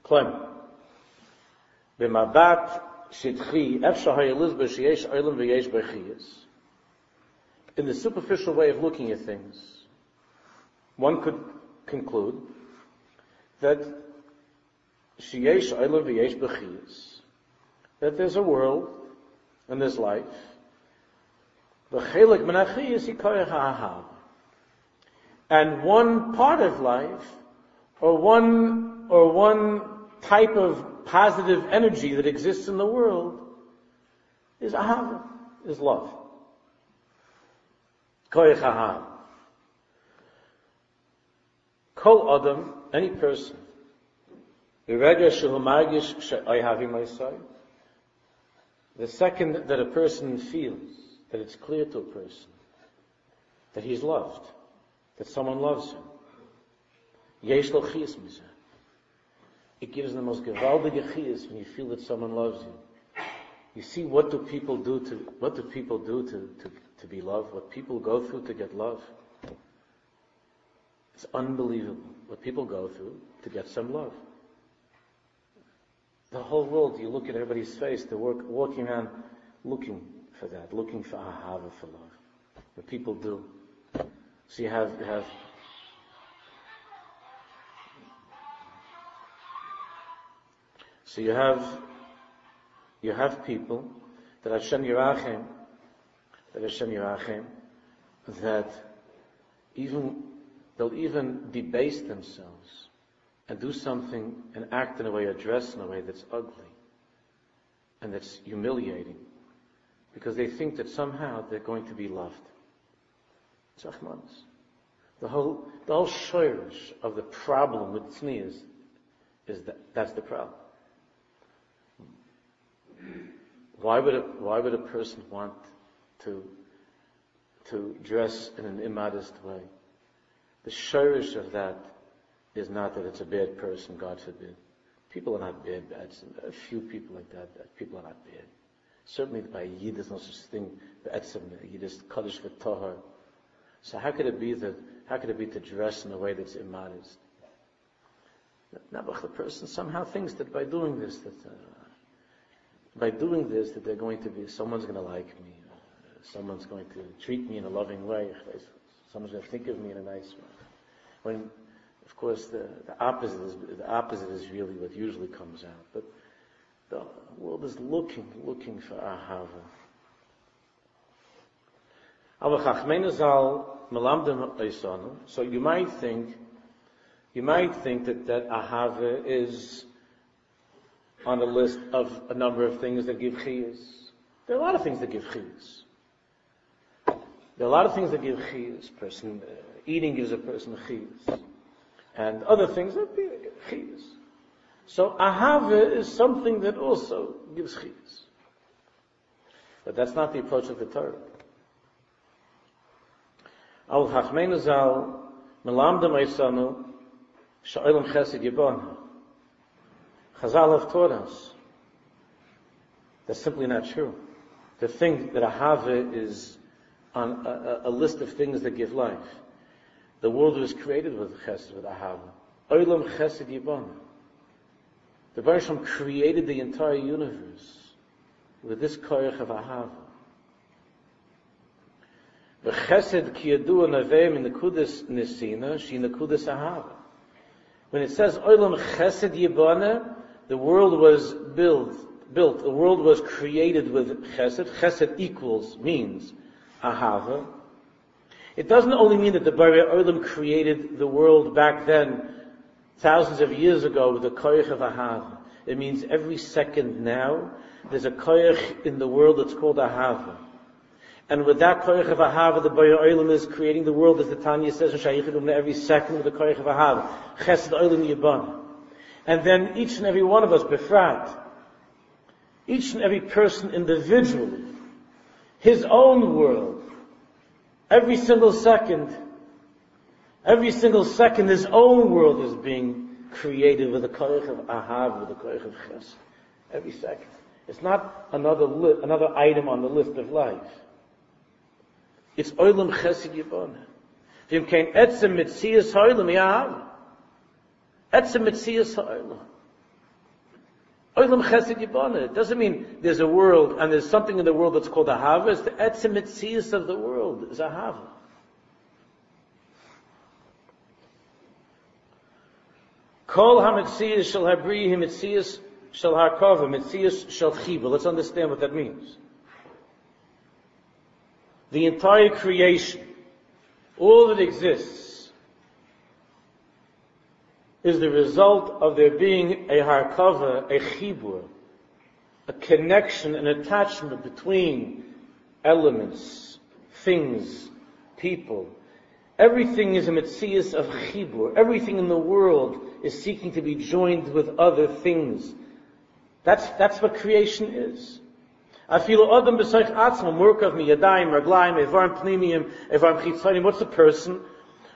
Claim. B'mabat v'yesh b'chiyas. In the superficial way of looking at things, one could conclude that sheyesh olam v'yesh b'chiyas, that there's a world and there's life. V'chelik menachiyas yikoyach ha'ahav. And one part of life, or one, or one type of positive energy that exists in the world, is ahava, is love. Koyach ha'ahav. Kol adam, any person, the second that a person feels that it's clear to a person that he's loved, that someone loves him, it gives the most gewaldige chiyas when you feel that someone loves you. You see what do people do to what do people do to, to, to be loved, what people go through to get love. It's unbelievable what people go through to get some love. The whole world, you look at everybody's face, they're work, walking around looking for that, looking for ahava, for love. What people do. So you have, you have, so you have, you have people that Hashem Yerachim, that Hashem Yerachim, that even, they'll even debase themselves and do something and act in a way or dress in a way that's ugly and that's humiliating because they think that somehow they're going to be loved. The whole, the whole shirish of the problem with tznius is that that's the problem. Why would a, why would a person want to, to dress in an immodest way? The shirish of that is not that it's a bad person, God forbid. People are not bad. A few people like that, people are not bad. Certainly by Yid, there's no such thing, Yid is Kaddish V'tohar. So how could it be that, how could it be to dress in a way that's immodest? Nabuch, the person somehow thinks that by doing this, that, uh, by doing this, that they're going to be, someone's going to like me, someone's going to treat me in a loving way, someone's going to think of me in a nice way. When of course, the, the opposite is the opposite is really what usually comes out. But the world is looking, looking for ahava. So you might think, you might think that that ahava is on the list of a number of things that give chiyas. There are a lot of things that give chiyas. There are a lot of things that give chiyas. Person uh, eating gives a person chiyas and other things that be chiyas. So ahava is something that also gives chiyas. But that's not the approach of the Torah. Al hachmeinu zal melamdem eisanu Sha'olam chesed yibon. Chazal have taught us. That's simply not true. To think that Ahava is on a, a, list of things that give life. The world was created with chesed, with Ahava. Olam chesed yibon. The Baruch created the entire universe with this koyach of Ahava. The chesed ki yadu navem in the kudus nisina, she the kudus ahava. When it says olam chesed yibana, the world was built, built, the world was created with chesed. Chesed equals, means ahava. It doesn't only mean that the Bari Olam created the world back then, thousands of years ago, with the koyach of ahava. It means every second now, there's a koyach in the world that's called ahava. And with that koyach of ahava, the Bari Olam is creating the world, as the Tanya says in every second with the koyach of ahava. Chesed Olam Yibana. And then each and every one of us, befrat, each and every person individually, his own world, every single second, every single second, his own world is being created with the koyach of ahav, with the koyach of ches. Every second. It's not another li- another item on the list of life. It's oilam chesed yibonah. V'im kein etzem mitzias ha'olam yahav. A Metzias Ha'olam. Olam Chesed Yibana. It doesn't mean there's a world and there's something in the world that's called a Hava. It's the Metzias of the world is a Hava. Kol HaMetzias Shal Habri HaMetzias Shal HaKava Metzias Shal Chiba. Let's understand what that means. The entire creation, all that exists, is the result of there being a harkava, a chibur, a connection, an attachment between elements, things, people. Everything is a mitzias of chibur. Everything in the world is seeking to be joined with other things. That's, that's what creation is. What's the person?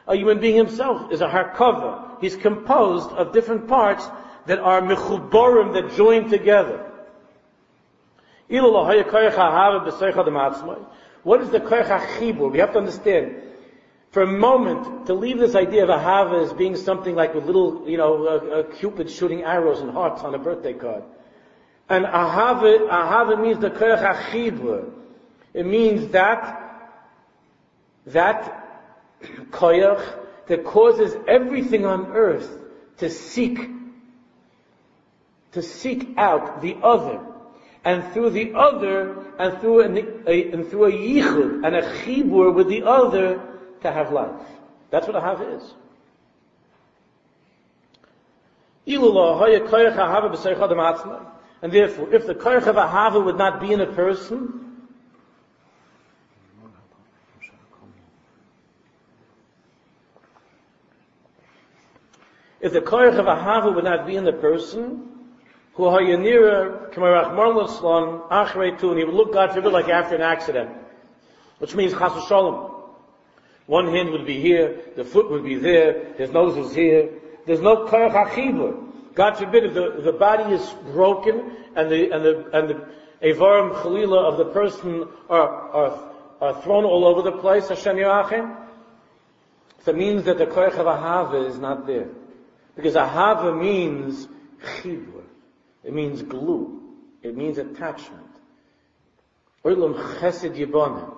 A human being himself is a harkava. He's composed of different parts that are mechuborim that join together. What is the koyach hachibur? We have to understand. For a moment, to leave this idea of ahava as being something like a little, you know, a, a cupid shooting arrows and hearts on a birthday card. And ahava, ahava means the koyach hachibur. It means that, that koyach that causes everything on earth to seek, to seek out the other. And through the other, and through a, a and through a yichud, and a chibur with the other, to have life. That's what a hav is. And therefore, if the koyach of would not be in a person, If the koyach of ahava would not be in the person, who hayanira kamarachmar l'slan achrei tun, he would look, God forbid, like after an accident, which means chas shalom. One hand would be here, the foot would be there, his nose was here. There's no koyach achibur. God forbid if the, the body is broken and the and the and the avarim chalila of the person are are are thrown all over the place. Hashem Yachim. So it means that the koyach of ahava is not there. Because ahava means chibur. It means glue. It means attachment. Olam chesed yibana.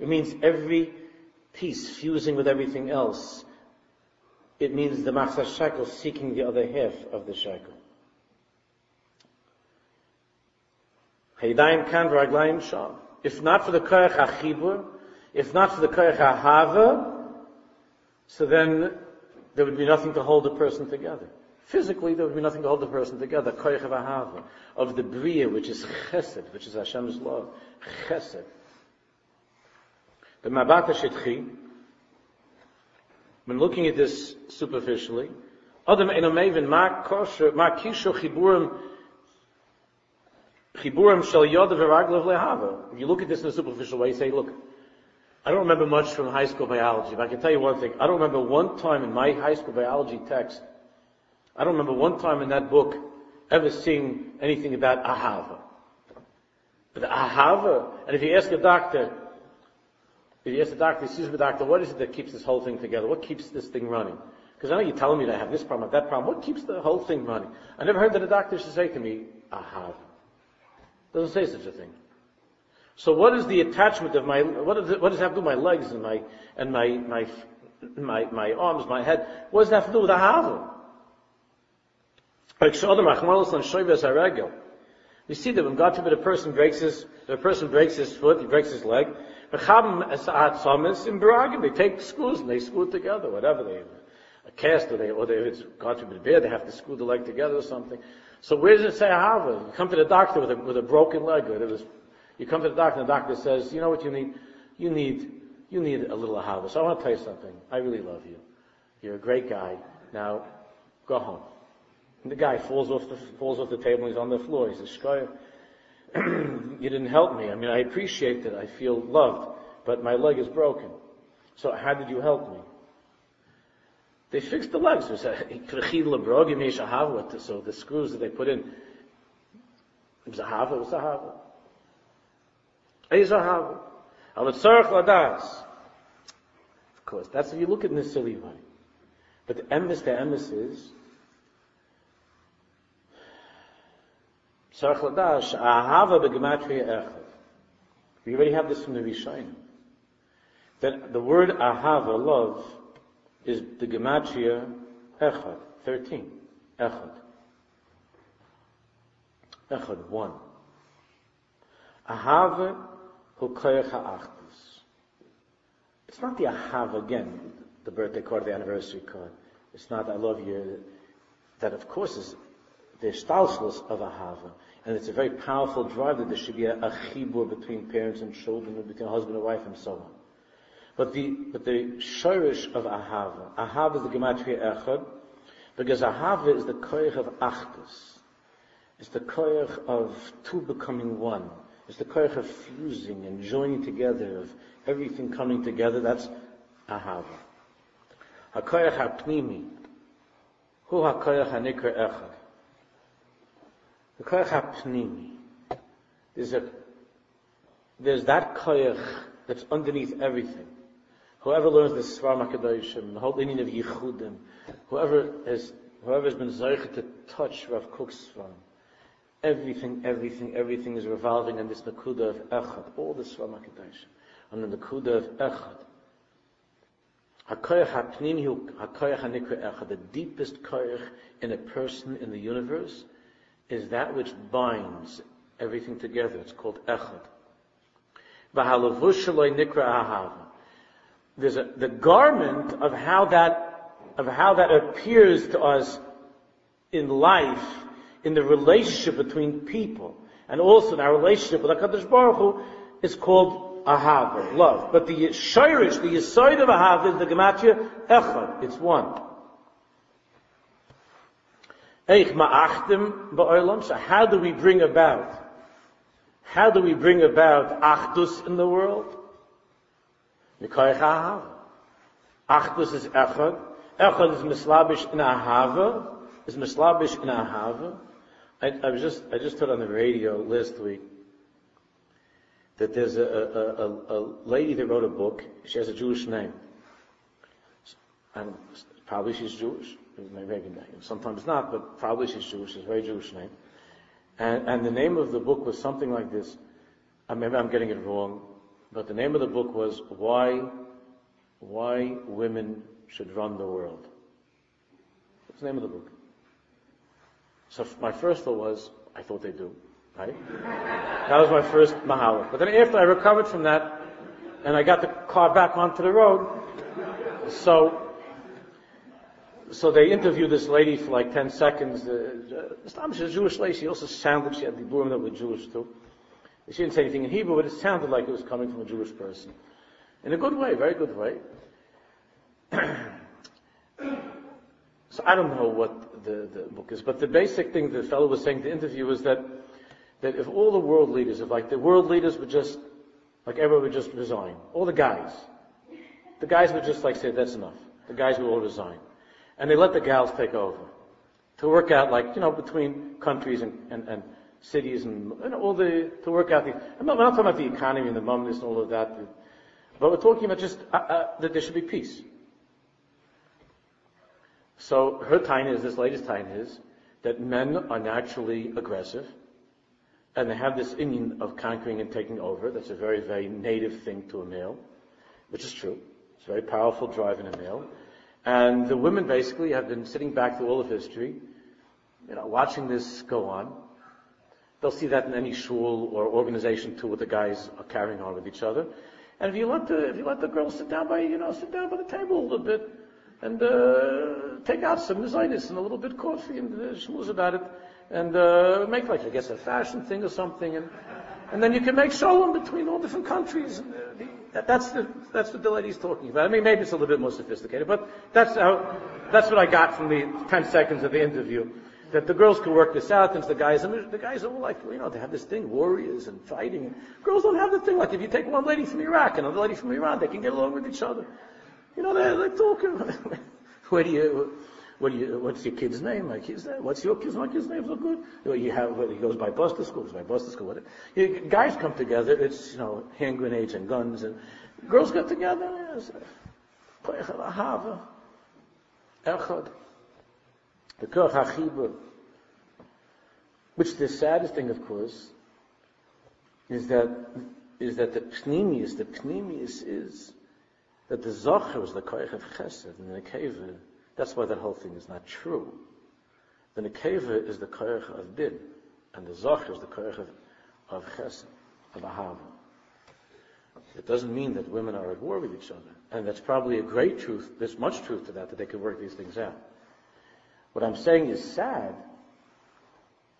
It means every piece fusing with everything else. It means the machzah shekel seeking the other half of the shekel. Heidayim kan v'raglayim sham. If not for the koyach achibur, if not for the koyach ahava, so then there would be nothing to hold the person together. Physically, there would be nothing to hold the person together. Koyach of of the bria, which is chesed, which is Hashem's love. Chesed. The mabata shitchi, when looking at this superficially, Adam enomevin ma kosher, ma kisho chiburim, chiburim v'raglav lehava. You look at this in a superficial way, you say, look, I don't remember much from high school biology, but I can tell you one thing. I don't remember one time in my high school biology text I don't remember one time in that book ever seeing anything about ahava. But ahava, and if you ask a doctor, if you ask the doctor, excuse me doctor, what is it that keeps this whole thing together? What keeps this thing running? Because I know you're telling me that I have this problem, that problem. What keeps the whole thing running? I never heard that a doctor should say to me, ahava. Doesn't say such a thing. So what is the attachment of my, what, is what does that have to do with my legs and my, and my, my, my, my arms, my head? What does that have to do with ahava? We see that when God forbid a person breaks his, a person breaks his foot, he breaks his leg, they take screws and they screw it together, whatever they, a cast or they, or they, if it's God forbid they have to screw the leg together or something. So where does it say ahava? You come to the doctor with a, with a broken leg, or you come to the doctor and the doctor says, you know what you need? You need, you need a little ahava. So I want to tell you something. I really love you. You're a great guy. Now, go home. And the guy falls off the, falls off the table and he's on the floor. He says, Shkoyer, you didn't help me. I mean, I appreciate that. I feel loved, but my leg is broken. So how did you help me? They fixed the legs. So the screws that they put in, it was a it was a. Of course, that's if you look at in this. But the emes, the emes is, Tzarech ladash, ahava begematria echad. We already have this from the Rishonim. That the word ahava, love, is the gematria echad, 13. Echad. Echad, one. Ahava. It's not the ahava again, the birthday card, the anniversary card. It's not I love you. That of course is the stalslos of ahava. And it's a very powerful drive that there should be a, a chibur between parents and children, and between husband and wife, and so on. But the, but the shirish of ahava, ahava is the gematria echad, because ahava is the koyach of achdus. It's the koyach of two becoming one. It's the koyach of fusing and joining together, of everything coming together. That's ahava. HaKoyach HaPnimi. Hu HaKoyach HaNikra Echad. The koyach hapnimi. There's a, there's that koyach that's underneath everything. Whoever learns the Svar Makadoshim, the whole meaning of Yichudim, whoever has, whoever has been zeichet to touch Rav Kook's Svar, everything, everything, everything is revolving on this Nakuda of Echad, all the Svar Makadoshim, on the Nakuda of Echad. HaKoyach HaPnimi HaKoyach HaNikra Echad, the deepest koyach in a person in the universe, is that which binds everything together. It's called echad. V'halavushaloi Nikra Ahava. There's a, the garment of how that, of how that appears to us in life, in the relationship between people, and also in our relationship with HaKadosh Baruch Hu, is called ahava, love. But the shirish, the yisoid of ahava is the gematria echad. It's one. So how do we bring about? How do we bring about achdus in the world? Achdus is echad. Echad is mislabish in ahava. Is mislabish in ahava. I, I was just I just heard on the radio last week that there's a, a, a, a lady that wrote a book. She has a Jewish name. Probably she's Jewish maybe not. sometimes not, but probably she's Jewish. She's a very Jewish name. And, and the name of the book was something like this. Uh, maybe I'm getting it wrong, but the name of the book was Why, Why Women Should Run the World. What's the name of the book? So my first thought was, I thought they do, right? that was my first mahala. But then after I recovered from that, and I got the car back onto the road, so so they interviewed this lady for like 10 seconds. Uh, uh she's a Jewish lady. She also sounded, like she had the bloom that were Jewish too. She didn't say anything in Hebrew, but it sounded like it was coming from a Jewish person. In a good way, very good way. so I don't know what the, the book is, but the basic thing the fellow was saying to the interview was that, that if all the world leaders, if like the world leaders would just, like everyone would just resign, all the guys, the guys would just like say, that's enough. The guys would all resign and they let the gals take over. to work out like, you know, between countries and, and, and cities and, and all the, to work out the, I'm not, I'm not talking about the economy and the momness and all of that, but we're talking about just uh, uh, that there should be peace. So her time is, this latest time is, that men are naturally aggressive, and they have this inning of conquering and taking over. That's a very, very native thing to a male, which is true. It's a very powerful drive in a male. And the women basically have been sitting back through all of history, you know, watching this go on. They'll see that in any shul or organization too, what the guys are carrying on with each other. And if you let the if you let the girls sit down by you know sit down by the table a little bit and uh, take out some desires and a little bit of coffee and uh, schmooze about it and uh, make like I guess a fashion thing or something and and then you can make shalom between all different countries. And, uh, the, that, that's the that's what the lady's talking about. I mean, maybe it's a little bit more sophisticated, but that's how that's what I got from the 10 seconds of the interview. That the girls can work this out, and the guys, and the guys are all like, you know, they have this thing, warriors and fighting. Girls don't have the thing like if you take one lady from Iraq and another lady from Iran, they can get along with each other. You know, they're, they're talking. Where do you? What do you, what's your kid's name? My kid's name? What's your kid's, my kid's name? So good. You have, well, he goes by Buster school, goes by Buster school. What, you, guys come together, it's, you know, hand grenades and guns, and girls get together. Echad. The Koch. Which the saddest thing, of course, is that, is that the Pnimius, the Pnimius is that the Zocher was the Koich of Chesed, and the Keva that's why that whole thing is not true. The Nekeva is the Koyach of Din, and the Zoch is the Koyach of, of Chesed, of Ahava. It doesn't mean that women are at war with each other. And that's probably a great truth. There's much truth to that, that they can work these things out. What I'm saying is sad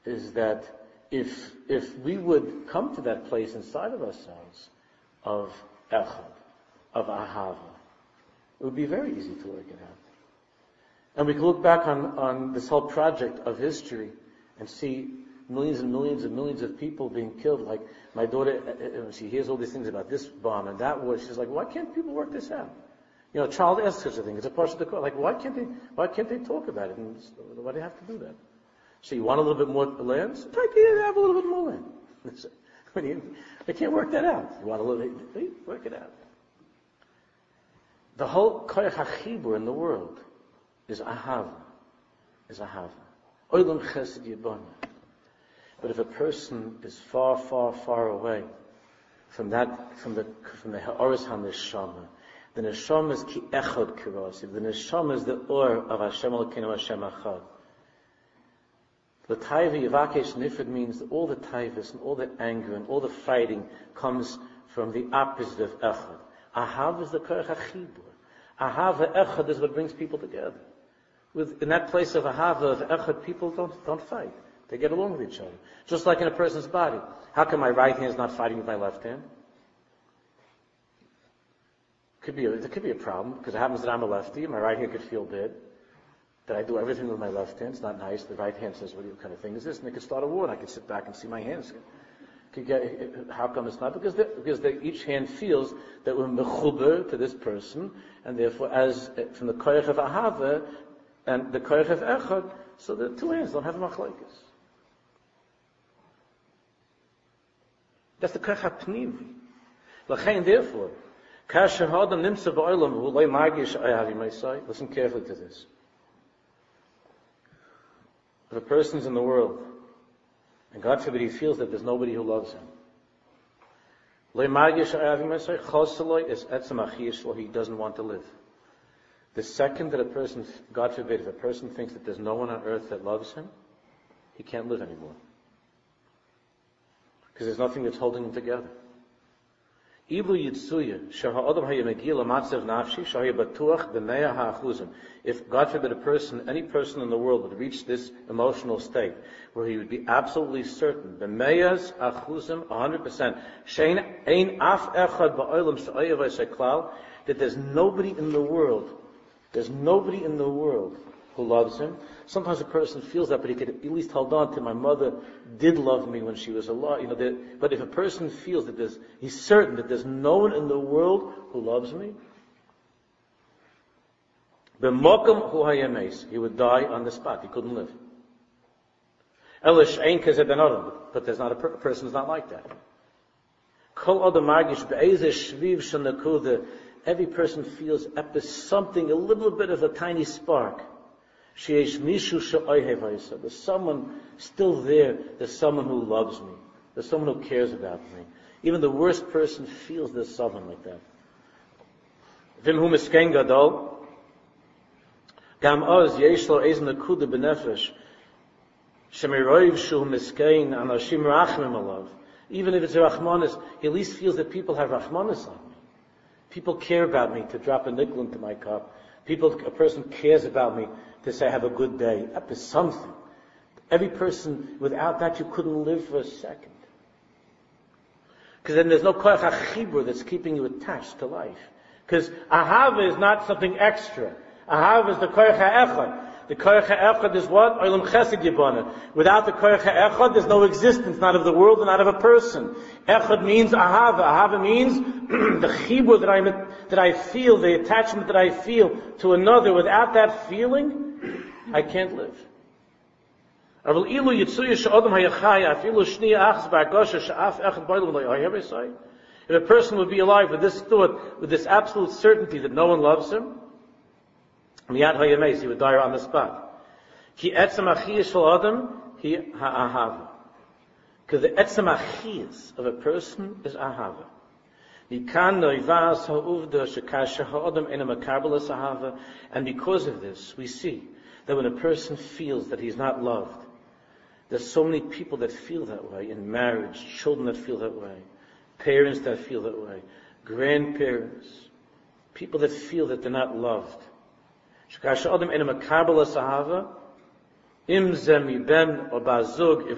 is that if, if we would come to that place inside of ourselves of Echad, of Ahava, it would be very easy to work it out. And we can look back on, on this whole project of history and see millions and millions and millions of people being killed. Like my daughter, uh, uh, she hears all these things about this bomb and that war. She's like, why can't people work this out? You know, a child asks such a thing. It's a part of the court. Like, why can't they? Why can't they talk about it? And why do they have to do that? So you want a little bit more land? So to have a little bit more land. they can't work that out. You want a little, they work it out. The whole koyach hachibur in the world is ahava, is ahava. Oilam chesed yibana. But if a person is far, far, far away from that, from the, from the ha'oris ha-neshama, the neshama is ki echad kirosiv. The neshama is the or of Hashem Elokeinu Hashem Achad. The taiva yivakesh nifid means that all the taivas and all the anger and all the fighting comes from the opposite of echad. Ahav is the korach achibur. Ahav echad is what brings people together with, in that place of ahava, of echad, people don't, don't fight. They get along with each other. Just like in a person's body. How come my right hand is not fighting with my left hand? Could be a, it could be a problem, because it happens that I'm a lefty, my right hand could feel bad. That I do everything with my left hand. It's not nice. The right hand says, what kind of thing is this? And they could start a war, and I could sit back and see my hands. Get, how come it's not? Because, because they, each hand feels that we're mechuber to this person, and therefore, as from the koyach of ahava, and the koyach of echad, so the two hands don't have machlekes. That's the koyach hapnimi. L'chein, therefore, kasher hadam nimsa ba'olam hu loy magish ayavi meisai. Listen carefully to this. If a person's in the world, and God forbid he feels that there's nobody who loves him, he doesn't want to live. The second that a person, God forbid, if a person thinks that there's no one on earth that loves him, he can't live anymore. Because there's nothing that's holding him together. If God forbid a person, any person in the world would reach this emotional state where he would be absolutely certain, b'meyas achuzim, 100%, that there's nobody in the world there's nobody in the world who loves him. Sometimes a person feels that, but he could at least hold on to my mother did love me when she was alive. You know, but if a person feels that there's, he's certain that there's no one in the world who loves me, he would die on the spot. He couldn't live. Elish ain't adam, but there's not a, per- a person who's not like that. Kol adam margish shviv shanakuda. Every person feels something, a little bit of a tiny spark. There's someone still there. There's someone who loves me. There's someone who cares about me. Even the worst person feels there's someone like that. Even if it's a rachmanis, he at least feels that people have rachmanis on me. People care about me to drop a nickel into my cup. People, a person cares about me to say have a good day. That is something. Every person, without that, you couldn't live for a second. Because then there's no koyach that's keeping you attached to life. Because ahava is not something extra. Ahava is the koyach ha'echad. The koyach ha'echad is what? Olam chesed yibana. Without the koyach ha'echad, there's no existence, not of the world and not of a person. Echad means ahava. Ahava means the chibur that I that I feel, the attachment that I feel to another. Without that feeling, I can't live. If a person would be alive with this thought, with this absolute certainty that no one loves him, he would die on the spot. Because the etzem achiyas of a person is ahava. And because of this, we see that when a person feels that he's not loved, there's so many people that feel that way in marriage, children that feel that way parents that feel that way, grandparents, people that feel that they're not loved. If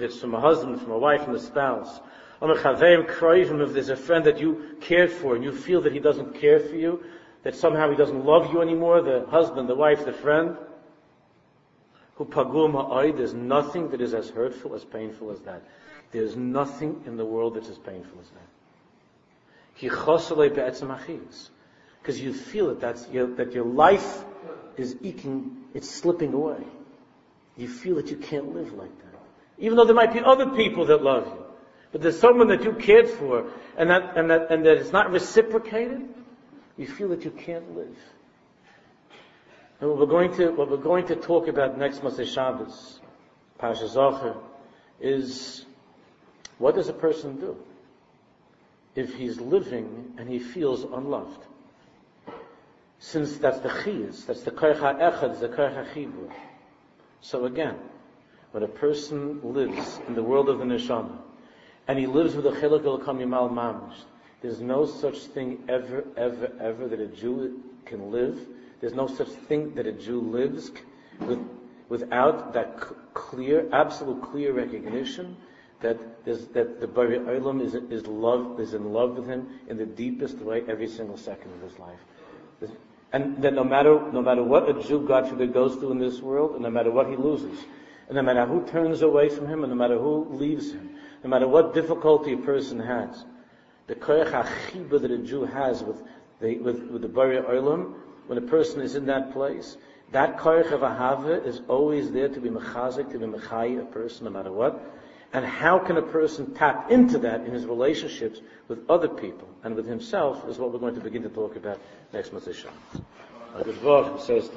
it's from a husband, from a wife, from a spouse. If there's a friend that you cared for and you feel that he doesn't care for you, that somehow he doesn't love you anymore, the husband, the wife, the friend, who pagum there's nothing that is as hurtful, as painful as that. There's nothing in the world that's as painful as that. Because you feel that that's your, that your life is eking, it's slipping away. You feel that you can't live like that. Even though there might be other people that love you. But there's someone that you cared for and that, and that, and that it's not reciprocated, you feel that you can't live. And what we're going to, what we're going to talk about next Motzei Shabbos, Pasha Zocher, is what does a person do? if he's living and he feels unloved. Since that's the chiyas, that's the koich echad, the koich chibur. So again, when a person lives in the world of the neshama, and he lives with a chiluk yimal mamish, there's no such thing ever, ever, ever that a Jew can live. There's no such thing that a Jew lives with, without that clear, absolute clear recognition that that the Bari Olam is, is love, is in love with him in the deepest way every single second of his life. And that no matter, no matter what a Jew, God forbid, goes through in this world, and no matter what he loses, and no matter who turns away from him, and no matter who leaves him, no matter what difficulty a person has, the koyach achiba that a Jew has with the, with, with the Bari Olam, when a person is in that place, that koyach of ahava is always there to be mechazik, to be mechai a person, no matter what. And how can a person tap into that in his relationships with other people and with himself is what we're going to begin to talk about next Shabbos. A says.